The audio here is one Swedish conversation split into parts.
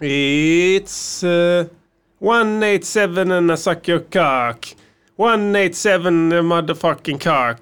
It's uh, 187 and I suck your cock. 187 the uh, motherfucking cock.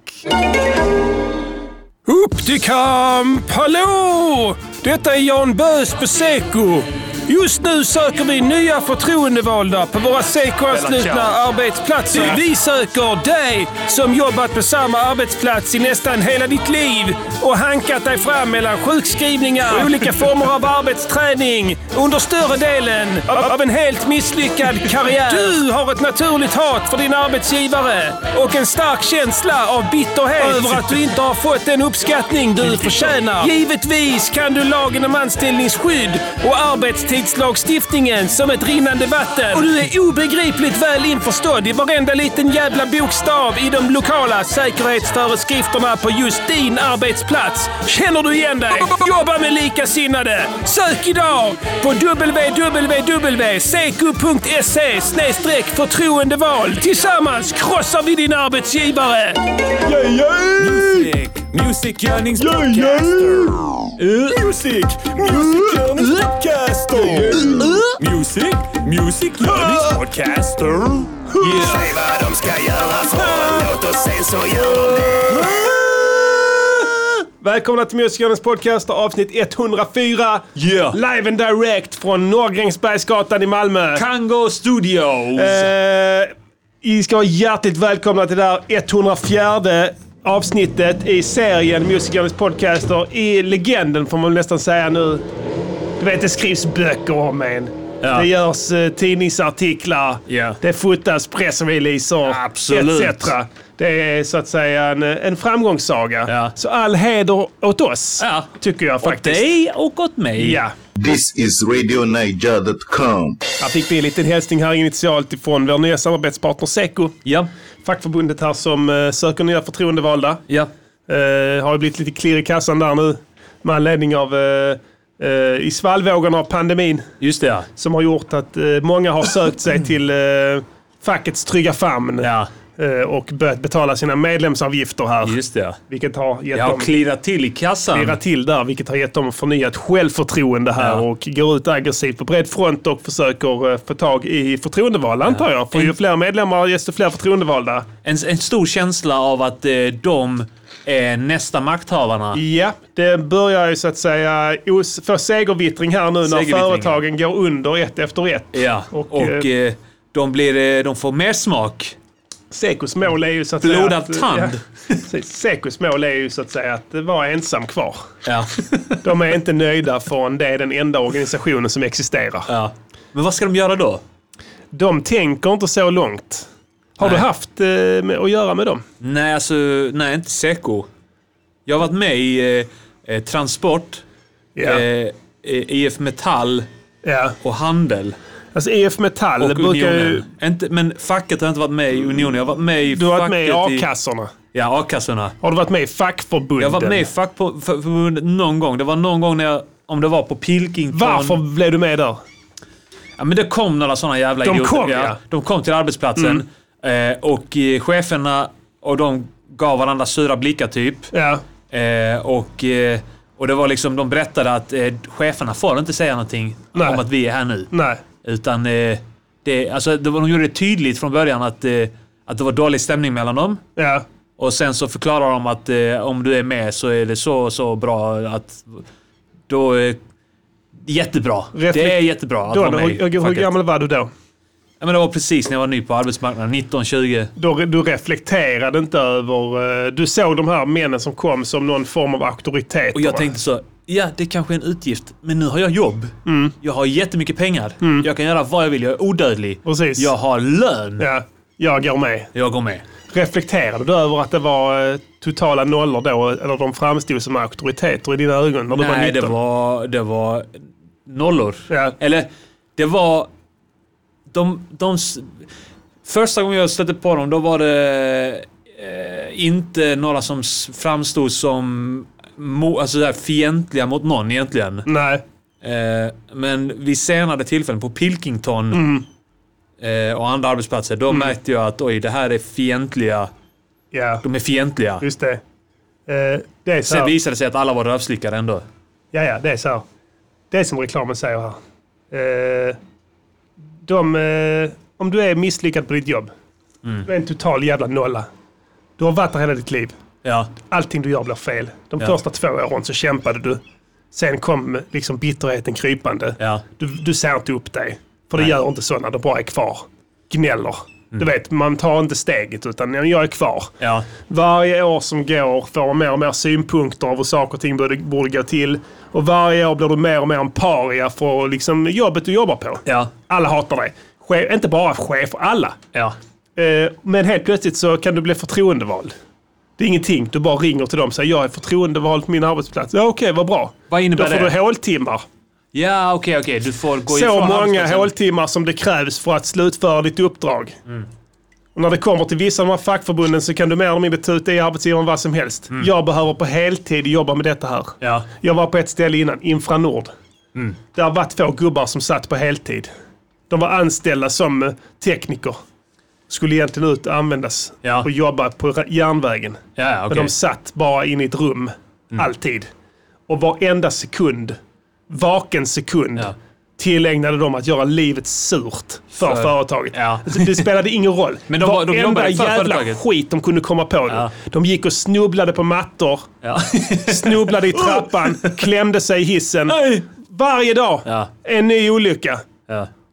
Upp till kamp! Hallå! Detta är Jan Bös på Seko. Just nu söker vi nya förtroendevalda på våra Seko-anslutna arbetsplatser. Vi söker dig som jobbat på samma arbetsplats i nästan hela ditt liv och hankat dig fram mellan sjukskrivningar och olika former av arbetsträning under större delen av en helt misslyckad karriär. Du har ett naturligt hat för din arbetsgivare och en stark känsla av bitterhet över att du inte har fått den uppskattning du förtjänar. Givetvis kan du lagen om anställningsskydd och arbetstidslagstiftningen som ett rinnande vatten. Och du är obegripligt väl införstådd i varenda liten jävla bokstav i de lokala säkerhetsföreskrifterna på just din arbetsplats. Känner du igen dig? Jobba med likasinnade. Sök idag på www.seku.se förtroendeval. Tillsammans krossar vi din arbetsgivare! Music, musikgörningspodcaster. Music, musikgörningspodcaster. Music, musikgörningspodcaster. Säg vad de ska göra för en låt och sen så gör de det. Välkomna till Musikernas podcast avsnitt 104. Yeah. Live and direct från Norrgränsbergsgatan i Malmö. Kango Studios. Eh, ni ska vara hjärtligt välkomna till det här 104 avsnittet i serien Musikernas podcaster. I legenden får man nästan säga nu. Du vet, det skrivs böcker om en. Ja. Det görs eh, tidningsartiklar. Ja. Det fotas pressreleaser. Absolut. Etc. Det är så att säga en, en framgångssaga. Ja. Så all heder åt oss. Ja. Tycker jag åt faktiskt. dig och åt mig. Ja. This is RadioNiger.com. Här fick vi en liten hälsning här initialt ifrån vår nya samarbetspartner Seko. Ja. Fackförbundet här som eh, söker nya förtroendevalda. Ja. Eh, har blivit lite klirr i kassan där nu med anledning av eh, eh, i svallvågorna av pandemin Just det ja. som har gjort att eh, många har sökt sig till eh, fackets trygga famn Ja, och börjat betala sina medlemsavgifter här. just det ja. Vilket har gett Jag har dem klirrat till i kassan. klirrat till där, vilket har gett dem förnyat självförtroende här Ja. och går ut aggressivt på bred front och försöker eh, få tag i förtroendevalda antar jag. För ju En- fler medlemmar, desto fler förtroendevalda. En, en stor känsla av att eh, de är nästa makthavarna. Ja, det börjar ju så att säga få segervittring här nu när företagen går under ett efter ett. Ja, Och, och, eh, eh, de, blir, eh, de får mer smak. Sekos mål är ju så att Blodad säga... tand. Att, ja, precis. Sekos mål är ju så att säga att vara ensam kvar. Ja. De är inte nöjda förrän det är den enda organisationen som existerar. ja. Men vad ska de göra då? De tänker inte så långt. Har du Nej. haft eh, med att göra med dem? Nej, alltså, nej, inte Seko. Jag har varit med i eh, eh, Transport, Ja. eh, IF Metall ja. och Handel. Alltså EF Metall Och brukar ju... Inte, men facket har inte varit med i Unionen. Jag har varit med i Du har varit med i a-kassorna. Ja, a-kassorna. Har du varit med i fackförbunden? Jag har varit med i fackförbundet någon gång. Det var någon gång när jag, om det var på Pilkington. Varför blev du med där? Ja, men det kom några sådana jävla De idioter. kom, ja. Mm. De kom till arbetsplatsen eh, och eh, cheferna och de gav varandra sura blickar typ. Ja. Eh, och, och det var liksom, de berättade att eh, cheferna får inte säga någonting Nej. om att vi är här nu. Nej. Utan eh, det, alltså, det var, de gjorde det tydligt från början att, eh, att det var dålig stämning mellan dem. Ja. Och sen så förklarar de att eh, om du är med så är det så så bra att då... Eh, jättebra. Reflek- det är jättebra att Då, vara med hur, hur facket. gammal var du då? Ja, men det var precis när jag var ny på arbetsmarknaden. 19-20. då? Du reflekterade inte över... eh, Du såg de här männen som kom som någon form av auktoritet. Och jag tänkte så, ja det kanske är en utgift, men nu har jag jobb. Mm. Jag har jättemycket pengar. Jag kan göra vad jag vill, jag är odödlig. Precis. Jag har lön. Ja, jag går med. Jag går med. Reflekterade du över att det var eh, totala nollor då? Eller de framstod som auktoriteter i dina ögon när du var Nej, 19? det var, det var nollor. Ja. Eller, det var... De, de, första gången jag stötte på dem, då var det eh, inte några som framstod som mo, alltså där fientliga mot någon egentligen. Nej. Eh, men vid senare tillfällen, på Pilkington eh, och andra arbetsplatser, då märkte jag att oj, det här är fientliga. Ja, De är fientliga. just det. Eh, det är så Sen visade det sig att alla var rövslickare ändå. Ja, ja, det är så. Det är som reklamen säger här. Eh, de, eh, om du är misslyckad på ditt jobb, du är en total jävla nolla. Du har varit där hela ditt liv. Ja. Allting du gör blir fel. De Ja. första två åren så kämpade du. Sen kom liksom bitterheten krypande. Ja. Du, du ser inte upp dig. För det Nej. gör inte så när du bara är kvar. Gnäller. Du vet, man tar inte steget utan jag är kvar. Ja. Varje år som går får man mer och mer synpunkter av hur saker och ting borde, borde gå till. Och varje år blir du mer och mer en paria för liksom, jobbet du jobbar på. Ja. Alla hatar dig. Chef, inte bara chef, alla. Ja. Eh, men helt plötsligt så kan du bli förtroendevald. Det är ingenting. Du bara ringer till dem och säger jag är förtroendevald på min arbetsplats. Ja okej, vad bra. Vad innebär Då får det? du håltimmar. Ja, okej, okej. Du får gå Så ifrån många arbetsplatsen. håltimmar som det krävs för att slutföra ditt uppdrag. Mm. Och när det kommer till vissa av de här fackförbunden så kan du mer eller mindre ta ut det i arbetsgivaren vad som helst. Jag behöver på heltid jobba med detta här. Mm. Ja. Jag var på ett ställe innan, Infranord. Mm. Där var två gubbar som satt på heltid. De var anställda som eh, tekniker. Skulle egentligen ut och användas Ja. och jobba på järnvägen. Ja, ja, Men. Mm. de satt bara inne i ett rum, alltid. Och varenda sekund, vaken sekund, Ja. tillägnade de att göra livet surt för, För- företaget. ja. Alltså, Det spelade ingen roll. Men de var- de Varenda jobbade för jävla företaget. skit de kunde komma på. Ja. De gick och snubblade på mattor, snubblade i trappan, klämde sig i hissen. Varje dag en ny olycka.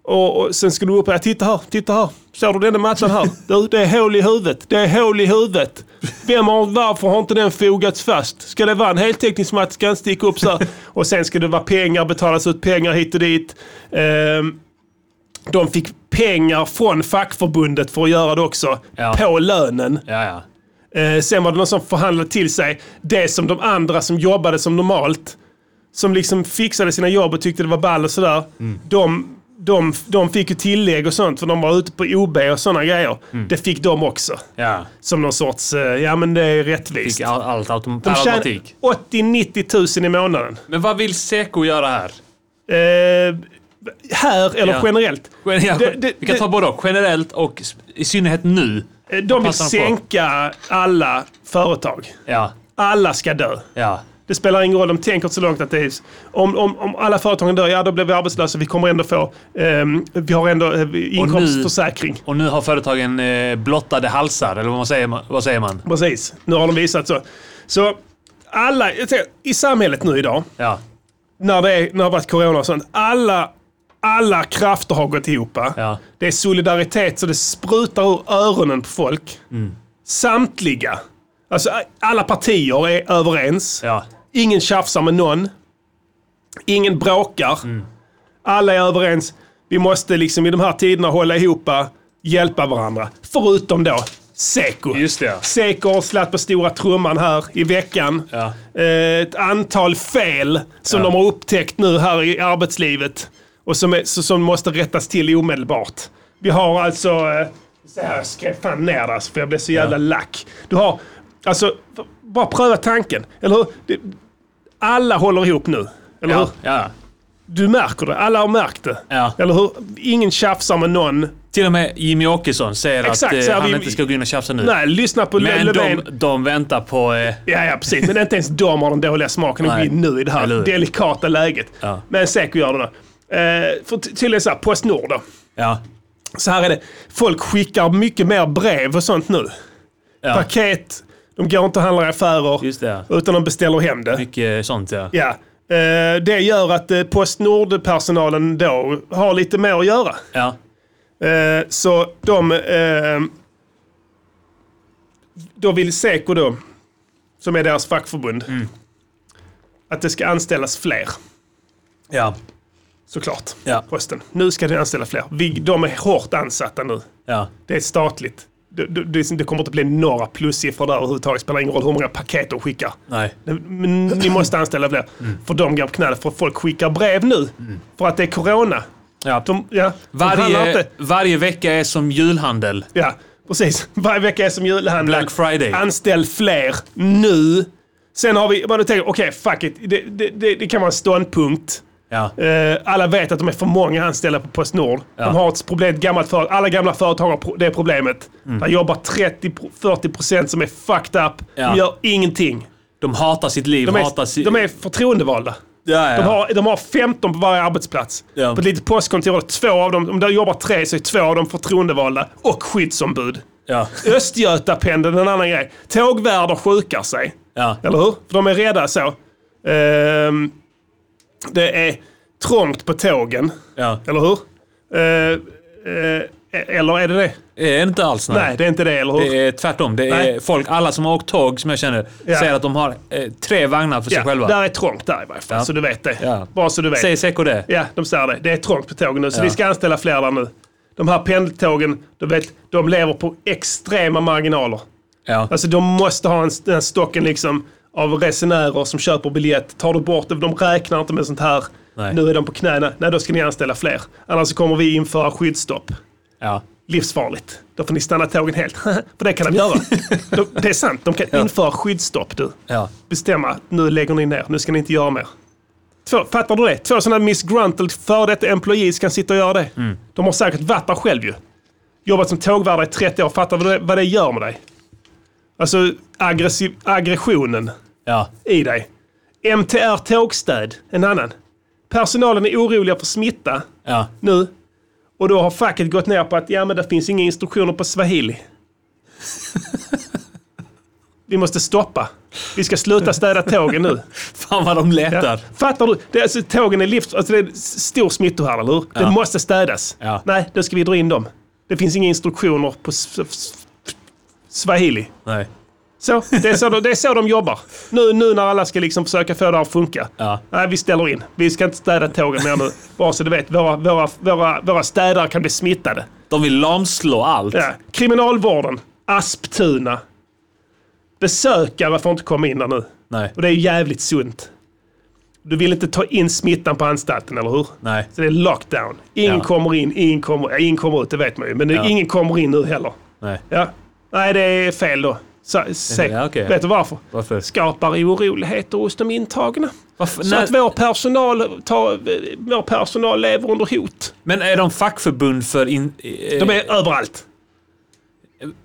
Och, och sen ska du upp och titta här, titta här. Ser du denna mattan här? Du, det är hål i huvudet. Det är hål i huvudet. Vem har, varför har inte den fogats fast? Ska det vara en heltäckningsmatt ska den sticka upp så här. Och sen ska det vara pengar, betalas ut pengar hit och dit. Ehm, de fick pengar från fackförbundet för att göra det också. Ja. På lönen. Ja, ja. Eh, sen var det någon som förhandlade till sig det som de andra som jobbade som normalt, som liksom fixade sina jobb och tyckte det var ball och sådär. De, de, de fick ju tillägg och sånt för de var ute på OB och sådana grejer. Det fick de också. ja. Som någon sorts, eh, ja men det är rättvist. Fick all, allt autom- De automatik. 80-90 tusen i månaden. Men vad vill Seko göra här? Eh, här eller Ja. generellt. Gen- ja, Det- det- vi kan ta både och. Generellt och i synnerhet nu. Eh, De vill de sänka alla företag. Ja. Alla ska dö. Ja. Det spelar ingen roll, de tänker inte så långt att det är... Om, om, om alla företagen dör, ja då blir vi arbetslösa. Vi kommer ändå få... ehm, vi har ändå eh, inkomstförsäkring. Och nu har företagen eh, blottade halsar, eller vad, säger, man- vad säger man? Precis. Nu har de visat så. Så alla, säger, i samhället nu idag, Ja. när det, är, när det har varit corona och sånt, alla, alla krafter har gått ihop. Ja. Det är solidaritet så det sprutar ur öronen på folk. Samtliga, alltså alla partier är överens. Ja. Ingen tjafsar med någon. Ingen bråkar. Alla är överens. Vi måste liksom i de här tiderna hålla ihop, hjälpa varandra. Förutom då Seko. Just det. Seko har slagit på stora trumman här i veckan. Ja. Eh, ett antal fel som Ja. de har upptäckt nu här i arbetslivet. Och som, är, som måste rättas till omedelbart. Vi har alltså... Eh, så här, jag skrev fan ner det alltså, för jag blev så jävla lack. Du har... Alltså, bara pröva tanken. Eller hur? Alla håller ihop nu. Eller hur? Ja. ja. Du märker det. Alla har märkt det. Ja. Eller hur? Ingen tjafsar med någon. Till och med Jimmy Åkesson säger Exakt, att eh, han vi- inte ska gå in och tjafsa nu. Nej, lyssna på Men Löfven. de, de väntar på... Eh, Ja, ja, precis. Men inte ens de har den dåliga smaken att gå in nu i det här Eller delikata läget. Ja. Men Seko gör det då. Eh, för ty- tydligen så här, Postnord då. ja. Så här är det. Folk skickar mycket mer brev och sånt nu. ja. Paket. De går inte och handlar i affärer. Just det. Utan de beställer hem det. Mycket sånt ja. Ja. Eh, det gör att eh, Postnord-personalen då har lite mer att göra. Ja. Eh, så de... Eh, då vill Seko då, som är deras fackförbund, Mm. att det ska anställas fler. Ja. Såklart. Ja. Posten. Nu ska det anställa fler. Vi, de är hårt ansatta nu. Ja. Det är statligt. Det, det, det kommer inte bli några plussiffror där överhuvudtaget. Det spelar ingen roll hur många paket de skickar. Nej. Men ni måste anställa fler. För de går på knäna. För folk skickar brev nu. För att det är corona. Ja. De, ja, Varje, varje vecka är som julhandel. Ja, precis. Varje vecka är som julhandel. Black Friday. Anställ fler nu. Sen har vi, tänker, okej fuck it. Det, det, det, det kan vara en ståndpunkt. Ja. Eh, alla vet att de är för många anställda på Postnord. Ja. De har ett problem, ett gammalt företag. Alla gamla företag har det problemet. Mm. Där jobbar 30-40% som är fucked up. Ja. De gör ingenting. De hatar sitt liv, De är, si- de är förtroendevalda. Ja, ja. De, har, de har 15 på varje arbetsplats. Ja. På ett litet postkontor, två av dem, om det jobbar tre så är två av dem förtroendevalda och skyddsombud. Ja. Östgötapendeln en annan grej. Tågvärdar sjukar sig. Ja. Eller hur? För de är rädda så. Ehm, det är trångt på tågen. ja. Eller hur? Eh, eh, eller är det det? Det är inte alls nej. Nej, det är inte det, eller hur? Det är tvärtom. Det är Nej. folk, alla som har åkt tåg som jag känner, Ja. säger att de har eh, tre vagnar för sig ja, själva. där är trångt där i varje fall, Ja. så du vet det. Ja. Bara så du vet. Säger Seko det? Ja, de säger det. Det är trångt på tågen nu, så vi ska anställa fler där nu. De här pendeltågen, du vet, de lever på extrema marginaler. Ja. Alltså de måste ha en, den stocken liksom av resenärer som köper biljett. Tar du bort det, de räknar inte med sånt här. Nej. Nu är de på knäna. Nej, då ska ni anställa fler. Annars kommer vi införa skyddsstopp. ja. Livsfarligt. Då får ni stanna tågen helt. För det kan de göra. de, det är sant, de kan införa skyddsstopp du. Ja. Bestämma, nu lägger ni ner, nu ska ni inte göra mer. Två, fattar du det? Två sådana misgruntled före detta employees kan sitta och göra det. Mm. De har säkert varit där själv ju. Jobbat som tågvärdar i 30 år, fattar du vad det, vad det gör med dig? Alltså aggressiv, aggressionen Ja. i dig. MTR Tågstöd, en annan. Personalen är oroliga för smitta Ja. nu. Och då har facket gått ner på att ja, men det finns inga instruktioner på swahili. Vi måste stoppa. Vi ska sluta städa tågen nu. Fan vad de letar. Ja. Fattar du? Det alltså, tågen är livs... Alltså, det är stor smittohärd, eller hur? Det måste städas. Ja. Nej, då ska vi dra in dem. Det finns inga instruktioner på swahili. Nej. Så, det, är så de, det är så de jobbar. Nu, nu när alla ska liksom försöka få det här att funka. Ja. Nej, vi ställer in. Vi ska inte städa tågen mer nu. Bara så du vet, våra, våra, våra, våra städare kan bli smittade. De vill lamslå allt. Ja. Kriminalvården, Asptuna. Besökare får inte komma in där nu. Nej. Och det är jävligt sunt. Du vill inte ta in smittan på anstalten, eller hur? Nej. Så det är lockdown. Ingen Ja. kommer in, ingen kommer, ja, ingen kommer ut, det vet man ju. Men Ja. ingen kommer in nu heller. Nej. Ja. Nej, det är fel då. Så, se. Ja, okej. Vet du varför? Varför? Skapar oroligheter hos de intagna. Varför? Så Nej. att vår personal, tar, vår personal lever under hot. Men är de fackförbund för... In, eh, De är överallt.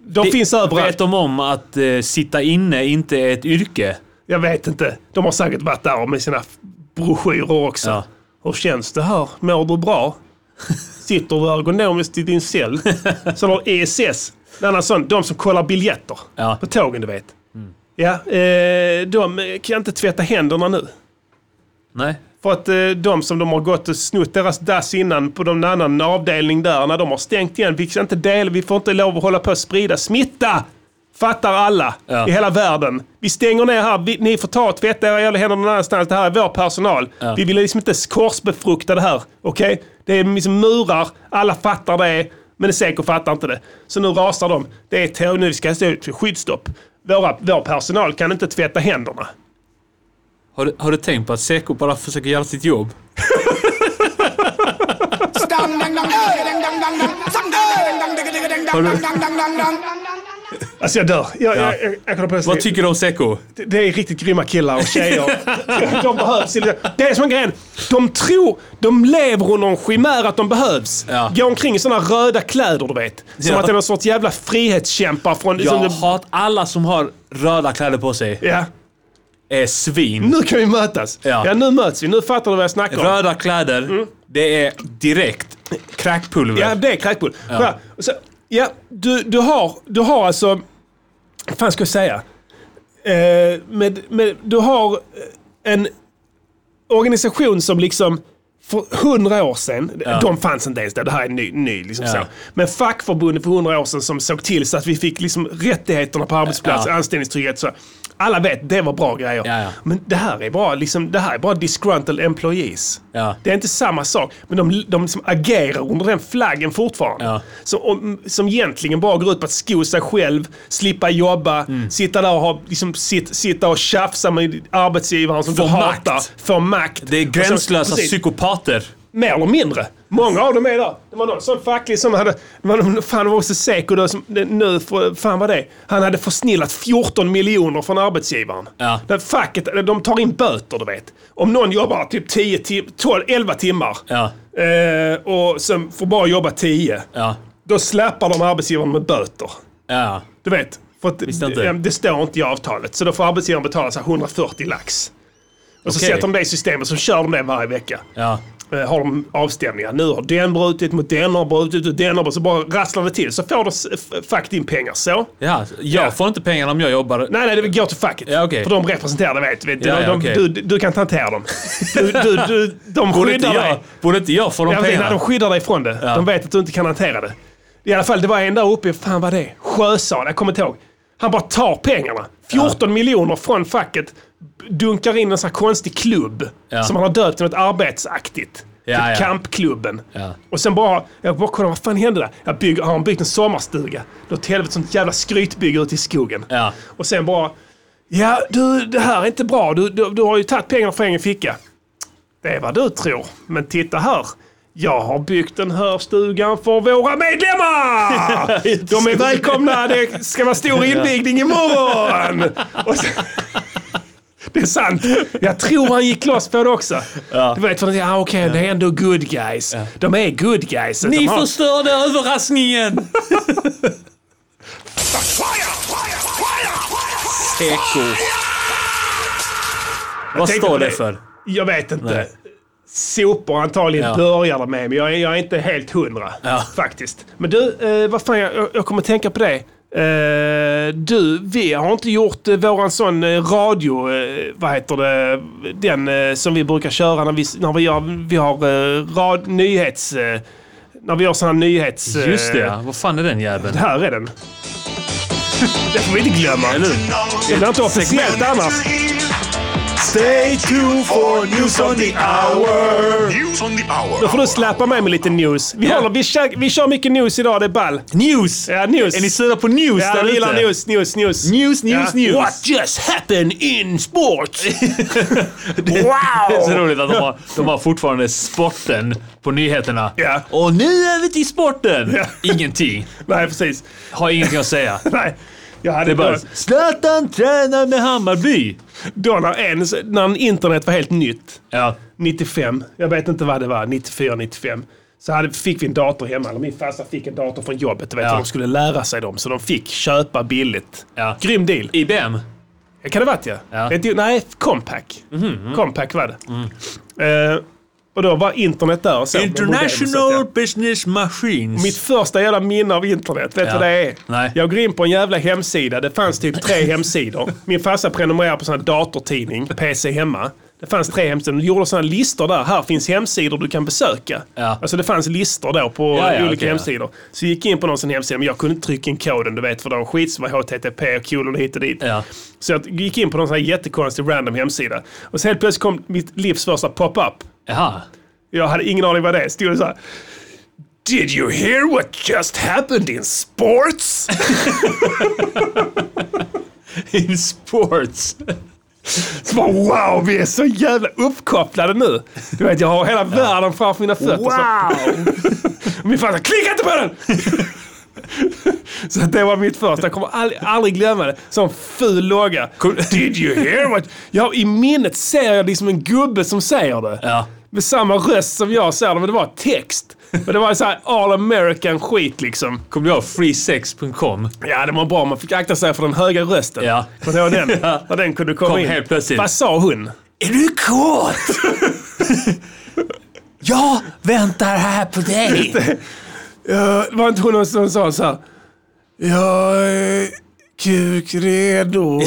De det- finns överallt. Vet de om att eh, sitta inne inte är ett yrke? Jag vet inte. De har säkert varit där med sina broschyrer också. Ja. Hur känns det här? Mår du bra? Sitter du ergonomiskt i din cell? Sen har ESS, en annan sån, de som kollar biljetter Ja. Mm. på tågen du vet. Ja, eh, de kan inte tvätta händerna nu. Nej. För att eh, de som de har gått och snott deras dass innan på någon annan avdelning där, när de har stängt igen, vi, inte dela, vi får inte lov att hålla på att sprida smitta. Fattar alla Ja. i hela världen. Vi stänger ner här, vi, ni får ta och tvätta era jävla händer någon annanstans. Det här är vår personal. Ja. Vi vill liksom inte korsbefrukta det här. Okej? Det är liksom murar, alla fattar det. Men Seko fattar inte det. Så nu rasar de. Det är tå- nu ska stå ut skyddsstopp. Våra, vår personal kan inte tvätta händerna. Har du, har du tänkt på att Seko bara försöker göra sitt jobb? Alltså jag dör. Jag, jag, jag, jag att Vad tycker du om Seko? Det- Det är riktigt grymma killar och tjejer. de behövs. Det är som en grej. De tror, de lever under en chimär att de behövs. Ja. Går omkring i sådana röda kläder du vet. Som Ja. att det är någon sorts jävla frihetskämpar från... Jag som det- hatar alla som har röda kläder på sig. ja. Är svin. Nu kan vi mötas. Ja. Ja. nu möts vi. Nu fattar du vad jag snackar om. Röda kläder, det är direkt crackpulver. Ja, det är crackbull. Ja. Så, ja, du, du, har, du har alltså... Vad fan ska jag säga? Eh, med, med, du har eh, en organisation som liksom för hundra år sedan, de fanns inte ens där, det här är ny, ny liksom Ja. så. Men fackförbundet för hundra år sedan som såg till så att vi fick liksom rättigheterna på arbetsplatsen, Ja. anställningstrygghet så. Alla vet, det var bra grejer. Ja, ja. Men det här är bara, liksom, det här är bara disgruntled employees. Ja. Det är inte samma sak, men de, de liksom agerar under den flaggen fortfarande. Som, om, som egentligen bara går ut på att sko sig själv, slippa jobba, Mm. sitta där och ha, liksom, sit, sitta och tjafsa med arbetsgivaren som Få du makt. hatar. Få makt. Det är Och så- gränslösa precis. psykopater. Mer eller mindre. Många av dem är där. Det var någon sån facklig som hade... Det var någon, fan var också Seko då som... det- Nu, för, fan vad det. Han hade försnillat 14 miljoner från arbetsgivaren. Ja. Det facket, de tar in böter du vet. Om någon jobbar typ 10, tim- 12, 11 timmar. Ja. Eh, och sen får bara jobba 10. Ja. Då släpar de arbetsgivaren med böter. Ja. Du vet. För att det, det står inte i avtalet. Så då får arbetsgivaren betala så här 140 lax. Och så sätter de det i systemet så kör de det varje vecka. Ja. Eh, har de avstämningar. Nu har den brutit mot den har brutit och den har brutit. Så bara rasslar det till. Så får du s- f- facket in pengar. Så. ja. Jag Ja. får inte pengarna om jag jobbar... Nej, nej, det går till facket. Ja, okej. För de representerar det, vet du. Ja, ja, de, okej. du, du kan inte hantera dem. Du, du, du, de Borde skyddar dig. jag, borde inte jag få de Ja, nej, pengarna? de skyddar dig från det. Ja. De vet att du inte kan hantera det. I alla fall, det var en där uppe, fan vad det är, Sjösal, jag kommer inte ihåg. Han bara tar pengarna. 14 miljoner från facket, dunkar in en sån här konstig klubb Ja. som han har döpt till något arbetsaktigt. Ja, Typ ja. Kampklubben. Ja. Och sen bara, jag bara kollar vad fan hände där? Jag bygger, har han byggt en sommarstuga? Då till helvete sånt jävla skrytbygge ute i skogen. Ja. Och sen bara, ja du det här är inte bra. Du, du, du har ju tagit pengarna från egen ficka. Det är vad du tror. Men titta här. Jag har byggt den här stugan för våra medlemmar! De är välkomna. Det ska vara stor invigning imorgon! Det är sant. Jag tror han gick loss på det också. Du vet, för att, ja, okej, det är ändå good guys. De är good guys. Ni har- förstörde överraskningen! Eko. Vad står det. för? Jag vet inte. Nej. Sopor antagligen Ja. börjar det med, men jag är, jag är inte helt hundra Ja. faktiskt. Men du, eh, vad fan, jag, jag- kommer tänka på det. Eh, du, vi har inte gjort eh, våran sån eh, radio, eh, vad heter det, den eh, som vi brukar köra när vi, när vi, gör, vi har eh, rad, nyhets... Eh, när vi gör såna nyhets... eh, Just det ja. Vad fan är den jäveln? Här är den. Det får vi inte glömma. Eller Det blir inte officiellt annars. Stay tuned for news on the hour. News on the hour. Då får du släppa med med lite news. Vi, håller, vi, kör, vi kör mycket news idag, det är ball. News! Ja, news. Är ni sura på news Ja, där vi gillar ute? news, news, news. News, news, news. What just happened in sports? Det är så wow! roligt att de har, de har fortfarande sporten på nyheterna. Ja. Och nu är vi till sporten! Ja. Ingenting. Nej, precis. Har ingenting att säga. Nej. Jag hade Det är bara Zlatan tränar med Hammarby. då när, en, när internet var helt nytt, Ja. 95, jag vet inte vad det var, 94, 95. Så hade, fick vi en dator hemma, eller min farsa fick en dator från jobbet. Du vet, Ja. de skulle lära sig dem, så de fick köpa billigt. Ja. Grym deal. IBM. Kan det varit ja? Ja. Mhm, Vet du, nej, Compaq. Compaq var det. Mm. Eh, och då var internet där och med modem International ja. Business Machines. Mitt första jävla minne av internet, vet du Ja. vad det är? Nej. Jag går in på en jävla hemsida. Det fanns typ tre hemsidor. Min farsa prenumererar på sån här datortidning, PC hemma. Det fanns tre hemsidor. De gjorde såna listor där. Här finns hemsidor du kan besöka. Ja. Alltså det fanns listor då på Ja, ja, olika ja. hemsidor. Så jag gick in på någon sån hemsida, men jag kunde inte trycka in koden, du vet, för de skit som var HTTP och kolon hit och dit. Ja. Så jag gick in på någon sån här jättekonstig random hemsida. Och så helt plötsligt kom mitt livs första pop-up. Jaha. Jag hade ingen aning vad det är. Stod det så här. Did you hear what just happened in sports? In sports. Så bara, wow, vi är så jävla uppkopplade nu. Du vet, jag har hela världen framför mina fötter. Wow! Min farsa, klicka inte på den! Så det var mitt första. Jag kommer aldrig, aldrig glömma det. Sån ful låga. Did you hear what... Ja, i minnet ser jag liksom en gubbe som säger det. Ja. Med samma röst som jag ser det, men det var text. Men det var så här all American skit liksom. Kommer du ihåg freesex.com? Ja, det var bra. Man fick akta sig för den höga rösten. Ja. För det var den. Ja. När den kunde komma Kom in. helt plötsligt. Vad sa hon? Är du kåt? jag väntar här på dig. Ja, var inte hon som sa så här? Jag är kukredo.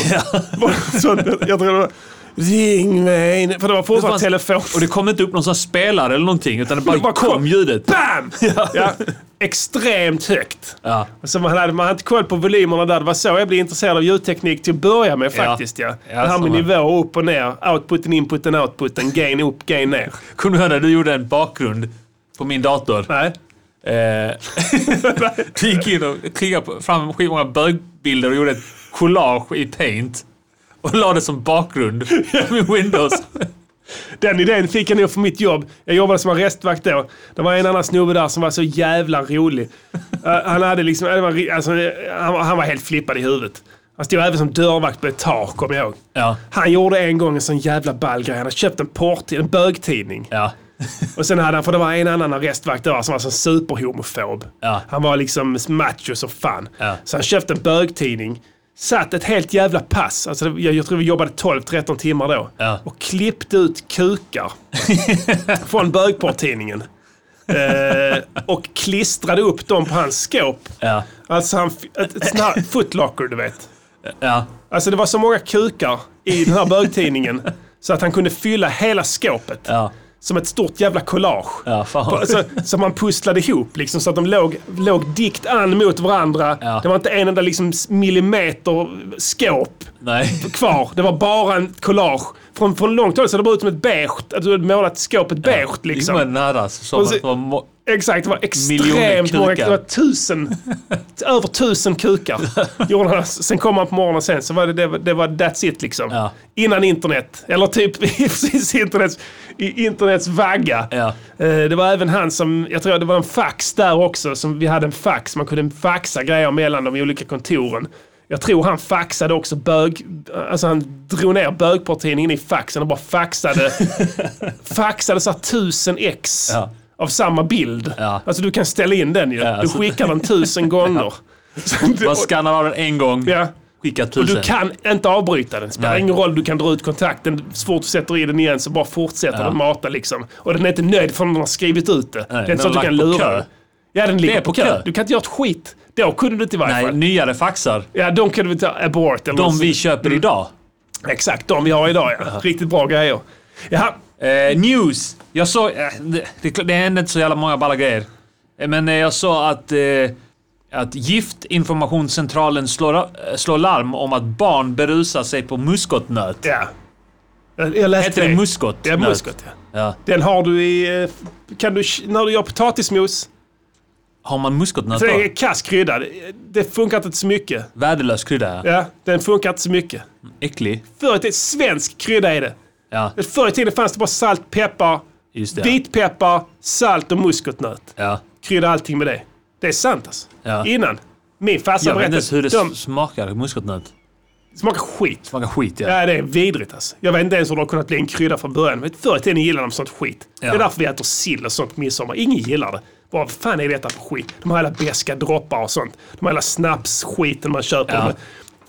Var- Sånt, jag tror det var, ring mig. För det var fortfarande fanns- telefon. Och det kom inte upp någon sån spelare eller någonting utan det bara, Det bara kom kom. ljudet. Bam! Ja. Extremt högt. Ja. Så man hade, man hade inte koll på volymerna där. Det var så jag blev intresserad av ljudteknik till att börja med Ja. faktiskt. Ja. Ja, det här med nivåer upp och ner. Outputen, inputen, outputen. Gain upp, gain ner. Kommer du ihåg när du gjorde en bakgrund på min dator? Nej. Eh, du gick in och klickade fram skitmånga bögbilder och gjorde ett collage i Paint. Och la det som bakgrund min Windows. Den idén fick jag nog för mitt jobb. Jag jobbade som arrestvakt då. Det var en annan snubbe där som var så jävla rolig. Eh, han hade liksom, var, alltså, han, var- han var helt flippad i huvudet. Han stod även som dörrvakt på ett tak, kommer jag ihåg. Ja. Han gjorde en gång en sån jävla ball grej. Han hade köpt en port, en bögtidning. Ja. Och sen hade han, för det var en annan arrestvakt där som var så superhomofob. Ja. Han var liksom macho som fan. Ja. Så han köpte en bögtidning. Satt ett helt jävla pass, alltså jag, jag tror vi jobbade 12-13 timmar då, Ja. och klippte ut kukar från bögporrtidningen. Eh, och klistrade upp dem på hans skåp. Ja. Alltså han, ett, ett sånt här footlocker du vet. Ja. Alltså det var så många kukar i den här bögtidningen så att han kunde fylla hela skåpet. Ja. Som ett stort jävla collage. Ja, Så, som man pusslade ihop liksom, så att de låg, låg dikt an mot varandra. Ja. Det var inte en enda liksom, millimeter skåp Nej. kvar. Det var bara en collage. Från, från långt håll så det bara ut som ett beige. Att du hade målat skåpet beige liksom. Det var nära. Som att så- det var Exakt, det var extremt många. Det var tusen, över tusen kukar. Gjorde han. Sen kom han på morgonen sen, så var det, det, var- det var that's it liksom. Ja. Innan internet. Eller typ precis internets, i internets vagga. Ja. Eh, Det var även han som, jag tror det var en fax där också, som vi hade en fax. Man kunde faxa grejer mellan de olika kontoren. Jag tror han faxade också bög, alltså han drog ner bögportidningen i faxen och bara faxade, faxade så här tusen ex Ja. av samma bild. Ja. Alltså du kan ställa in den ju. Ja, du skickar den tusen gånger. Det- Man skannar av den en gång, ja. skickar Och tusen. du kan inte avbryta den. Spelar Nej. ingen roll, du kan dra ut kontakten. Så fort du sätter i den igen så bara fortsätter Ja. den mata liksom. Och den är inte nöjd förrän den har skrivit ut det. det är inte så att du kan lura kö. Ja, den ligger är på på kö. kö. Du kan inte göra ett skit. Då kunde du inte i varje Nej, fall. nyare faxar. Ja, de kunde vi ta abort. Eller De något vi sånt. köper idag. Exakt, de vi har idag ja. Riktigt bra grejer. Jaha, Eh, news. Jag såg... Eh, det, det, det hände inte så jävla många balla grejer. Eh, men eh, jag sa att... Eh, att Giftinformationscentralen slår, eh, slår larm om att barn berusar sig på muskotnöt. ja. Jag jag läste Heter det muskot? Ja, muskot ja. Ja. Den har du i... eh, Kan du, när du gör potatismos, Har man muskotnöt så det är kass krydda. Det- funkar inte så mycket. Värdelös krydda, ja. Ja, den funkar inte så mycket. Äcklig. Förr i tiden, svensk krydda är det. Ja, Förr i tiden fanns det bara salt, peppar, just det. vitpeppar, salt och muskotnöt. Ja. Krydda allting med det. Det är sant alltså. Ja. Innan. Min farsa Jag vet inte ens hur det berättade. De smakar, muskotnöt. smakar skit. Smakar skit, ja. Ja, det är vidrigt alltså. Jag vet inte ens hur det har kunnat bli en krydda från början. Men förr i tiden gillade de sånt skit. Det Ja. är därför vi äter sill och sånt på midsommar. Ingen gillar det. Vad fan är detta för skit? De har alla beska droppar och sånt. De har alla snapsskiten man köper. Ja.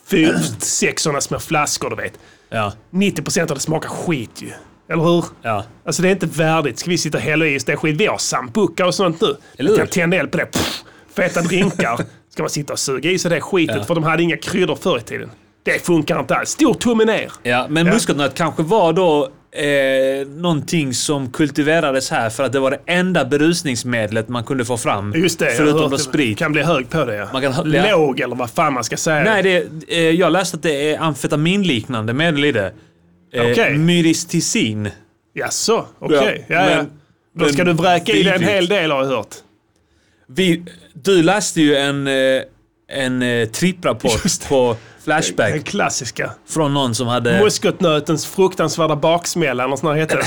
Fyra, sex sådana små flaskor, du vet. Ja. 90% av det smakar skit ju. Eller hur? Ja. Alltså det är inte värdigt. Ska vi sitta och hälla i oss det skit? Vi har sambuca och sånt nu. Eller hur? kan tända eld på det. Pff, feta drinkar. Ska man sitta och suga i sig det skitet Ja. för de hade inga kryddor förr i tiden. Det funkar inte alls. Stor tumme ner. Ja, men Ja. muskotnöt kanske var då eh, någonting som kultiverades här för att det var det enda berusningsmedlet man kunde få fram. Just det. Förutom då sprit. kan bli hög på det ja. Man kan ja. Låg eller vad fan man ska säga. Nej, det, eh, jag läste att det är amfetaminliknande medel i det. Eh, Okej. Myristicin. Jaså, okej. Ja, Ja, ja, men- Då ska du vräka i dig en hel del har jag hört. Vi, du läste ju en, eh, en eh, tripprapport Just på Den Flashback klassiska. från någon som hade... Muskotnötens fruktansvärda baksmälla eller sån heter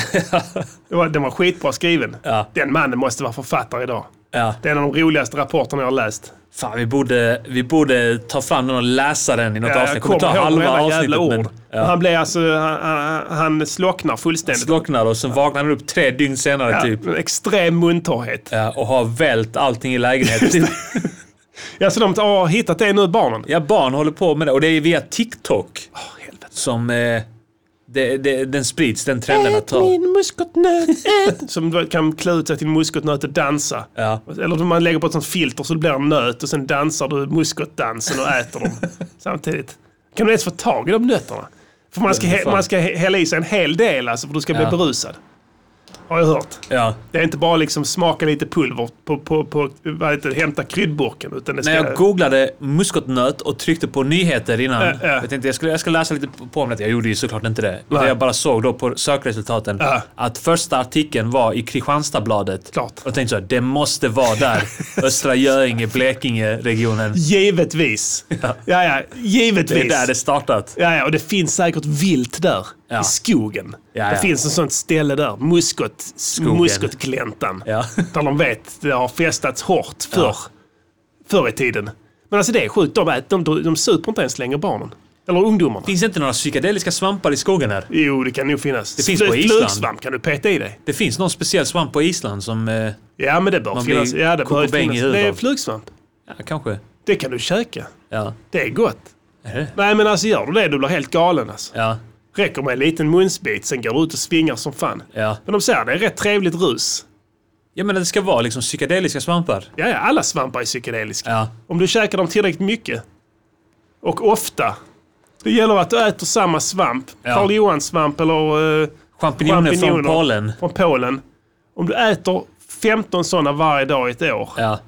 det. den var skitbra skriven. Ja. Den mannen måste vara författare idag. Ja, Det är en av de roligaste rapporterna jag har läst. fan, vi borde, vi borde ta fram den och läsa den i något Ja, avsnitt. jag kommer ta halva avsnittet. jävla Men, ord. ja. Han blir alltså, han, han, slocknar fullständigt. Slocknar och sen vaknar han upp tre dygn senare Ja, typ. extrem muntorrhet. Ja, och har vält allting i lägenheten. Ja, så de har hittat det nu, barnen. ja, barn håller på med det och det är via TikTok helvete. som eh, det, det, den sprids, den trenden att ta. min muskotnöt, ät. Som kan klä ut sig till en muskotnöt och dansa. Ja. Eller man lägger på ett sånt filter så det blir en nöt och sen dansar du muskotdansen och äter dem samtidigt. Kan du ens få tag i de nötterna? För man ska, man ska hälla i sig en hel del alltså för du ska bli Ja. berusad. Har jag hört. Ja. Det är inte bara liksom smaka lite pulver på, på, på vad heter hämta kryddburken. Utan det ska, När jag googlade muskotnöt och tryckte på nyheter innan. Ja, ja. Jag tänkte jag skulle, jag skulle läsa lite på- på om det. Jag gjorde ju såklart inte det. Nej. Jag bara såg då på sökresultaten Ja. att första artikeln var i Kristianstadsbladet. Klart. Och jag tänkte så här, det måste vara där. Östra Göinge, Blekinge-regionen. Givetvis. Ja, ja, givetvis. Det är där det startat. Ja, ja, och det finns säkert vilt där. Ja. I skogen. Ja, Det finns en sånt ställe där. Muskot, muskotgläntan. Där de vet det har festats hårt förr. Förr i tiden. Men alltså det är sjukt. De, de, de, de super inte ens längre barnen. Eller ungdomarna. Finns det inte några psykedeliska svampar i skogen här? Jo, det kan nog finnas. Det finns på Island. Flugsvamp kan du peta i dig. Det finns någon speciell svamp på Island som... Eh, Ja, men det bör finnas. Ja, det bör finnas. Det är flugsvamp. ja, kanske. Det kan du käka. Ja. Det är gott. Är det? Nej men alltså gör du det, du blir helt galen alltså. Ja. Räcker med en liten munsbit, sen går du ut och svingar som fan. Ja. Men de säger det är rätt trevligt rus. Ja men det ska vara liksom psykedeliska svampar. Ja, ja, alla svampar är psykedeliska. Ja. Om du käkar dem tillräckligt mycket och ofta. Det gäller att du äter samma svamp. Ja. Karl Johans svamp eller eh, Champinjoner från Polen. från Polen. Om du äter 15 sådana varje dag i ett år. Ja.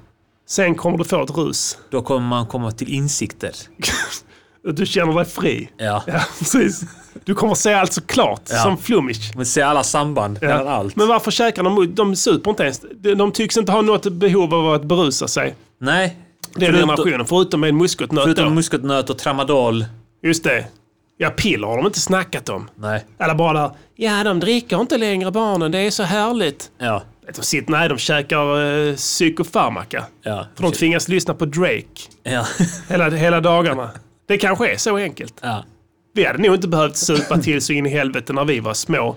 Sen kommer du få ett rus. Då kommer man komma till insikter. Du känner dig fri. Ja. Ja, precis. Du kommer se allt så klart, Ja. som Flummish. Man ser alla samband mellan allt. Men varför käkar de? De super inte ens. De, de tycks inte ha något behov av att berusa sig. Nej. Den Förutom- generationen, förutom med en muskotnöt Förutom då. muskotnöt och tramadol. Just det. Ja, piller har de inte snackat om. Nej. Eller bara där, ja de dricker inte längre barnen, det är så härligt. Ja. De sitter, nej, de käkar eh, psykofarmaka. Ja. För de tvingas lyssna på Drake Ja. hela, hela dagarna. Det kanske är så enkelt. ja. Vi hade nog inte behövt supa till så in i helvete när vi var små.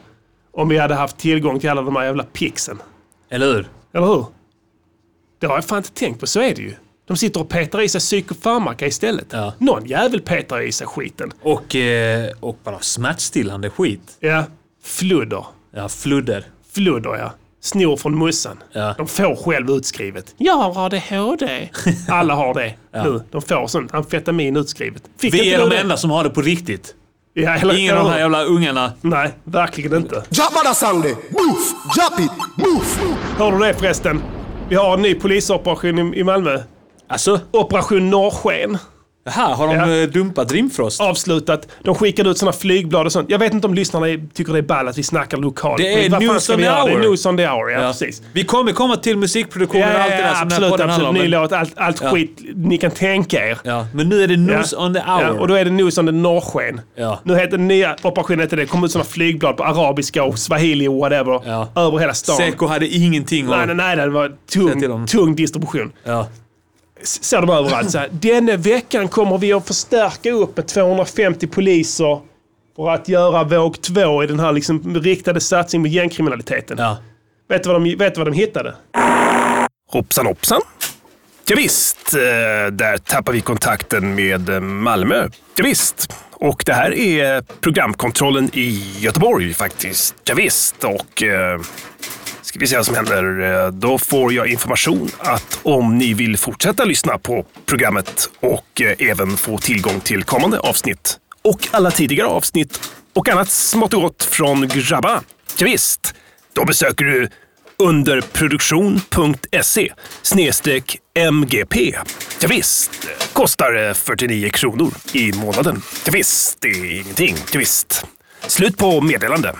Om vi hade haft tillgång till alla de här jävla pixen. Eller hur? Eller hur? Det har jag fan inte tänkt på, så är det ju. De sitter och petar i sig psykofarmaka istället. Ja. Någon jävel petar i sig skiten. Och, eh, och bara smärtstillande skit. Ja. Fludder. Ja, fludder. Fludder ja. Snor från mussan. Ja. De får själv utskrivet. Jag har ADHD. Alla har det nu. De får sånt amfetamin utskrivet. Fick Vi är de enda som har det på riktigt. Ja, eller, Ingen av de här jävla ungarna. Nej, verkligen inte. Hör du det förresten? Vi har en ny polisoperation i, i Malmö. Alltså, Operation Norrsken. Här har de Ja. eh, dumpat Rimfrost. Avslutat. De skickade ut sådana flygblad och sånt. Jag vet inte om lyssnarna tycker det är ball att vi snackar lokalt. Det är news on the göra? Det är hour. news on the hour, ja, Ja. precis. Vi kommer komma till musikproduktionen Ja, och allt det där som den här absolut, podden absolut. Ny låt, allt, allt skit ni kan tänka er. ja, men nu är det news on the hour. Ja, och då är det news on the norrsken. Ja. Nu heter den nya operationen heter det. Kom ut sådana flygblad på arabiska och swahili och whatever. Över hela stan. Seko hade ingenting Nej, nej, nej. Det var tung, tung distribution. Ser de överallt. Så här, Denna veckan kommer vi att förstärka upp med 250 poliser för att göra våg två i den här liksom riktade satsningen på gängkriminaliteten. ja. Vet, du vad de, vet du vad de hittade? Hoppsan hoppsan. Ja, visst, eh, där tappar vi kontakten med eh, Malmö. Ja, visst. Och det här är programkontrollen i Göteborg faktiskt. Ja, visst. och eh, ska vi se vad som händer. Eh, då får jag information att om ni vill fortsätta lyssna på programmet och eh, även få tillgång till kommande avsnitt och alla tidigare avsnitt och annat smått och gott från grabbarna. Ja, visst. Då besöker du underproduktion.se snedstreck MGP. Ja, visst, kostar eh, 49 kronor i månaden. Ja, visst, det är ingenting. Ja, visst. Slut på meddelande.